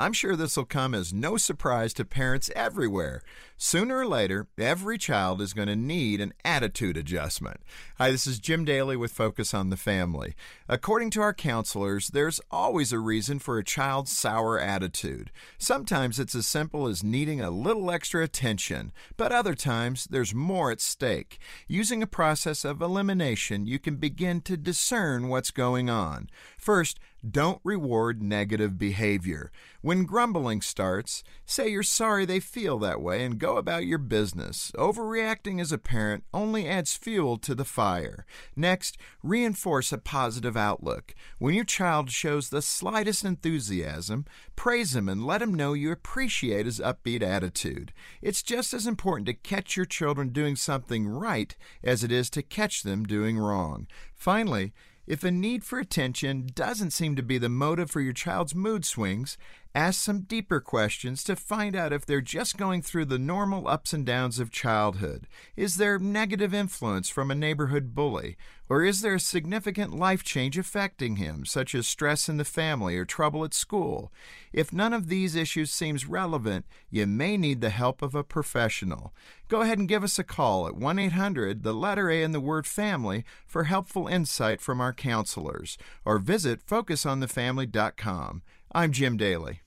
I'm sure this will come as no surprise to parents everywhere. Sooner or later, every child is going to need an attitude adjustment. Hi, this is Jim Daly with Focus on the Family. According to our counselors, there's always a reason for a child's sour attitude. Sometimes it's as simple as needing a little extra attention, but other times there's more at stake. Using a process of elimination, you can begin to discern what's going on. First, don't reward negative behavior. When grumbling starts, say you're sorry they feel that way and go about your business. Overreacting as a parent only adds fuel to the fire. Next, reinforce a positive outlook. When your child shows the slightest enthusiasm, praise him and let him know you appreciate his upbeat attitude. It's just as important to catch your children doing something right as it is to catch them doing wrong. Finally, if a need for attention doesn't seem to be the motive for your child's mood swings, ask some deeper questions to find out if they're just going through the normal ups and downs of childhood. Is there negative influence from a neighborhood bully? Or is there a significant life change affecting him, such as stress in the family or trouble at school? If none of these issues seems relevant, you may need the help of a professional. Go ahead and give us a call at 1 800, the letter A in the word family, for helpful insight from our counselors, or visit focusonthefamily.com. I'm Jim Daly.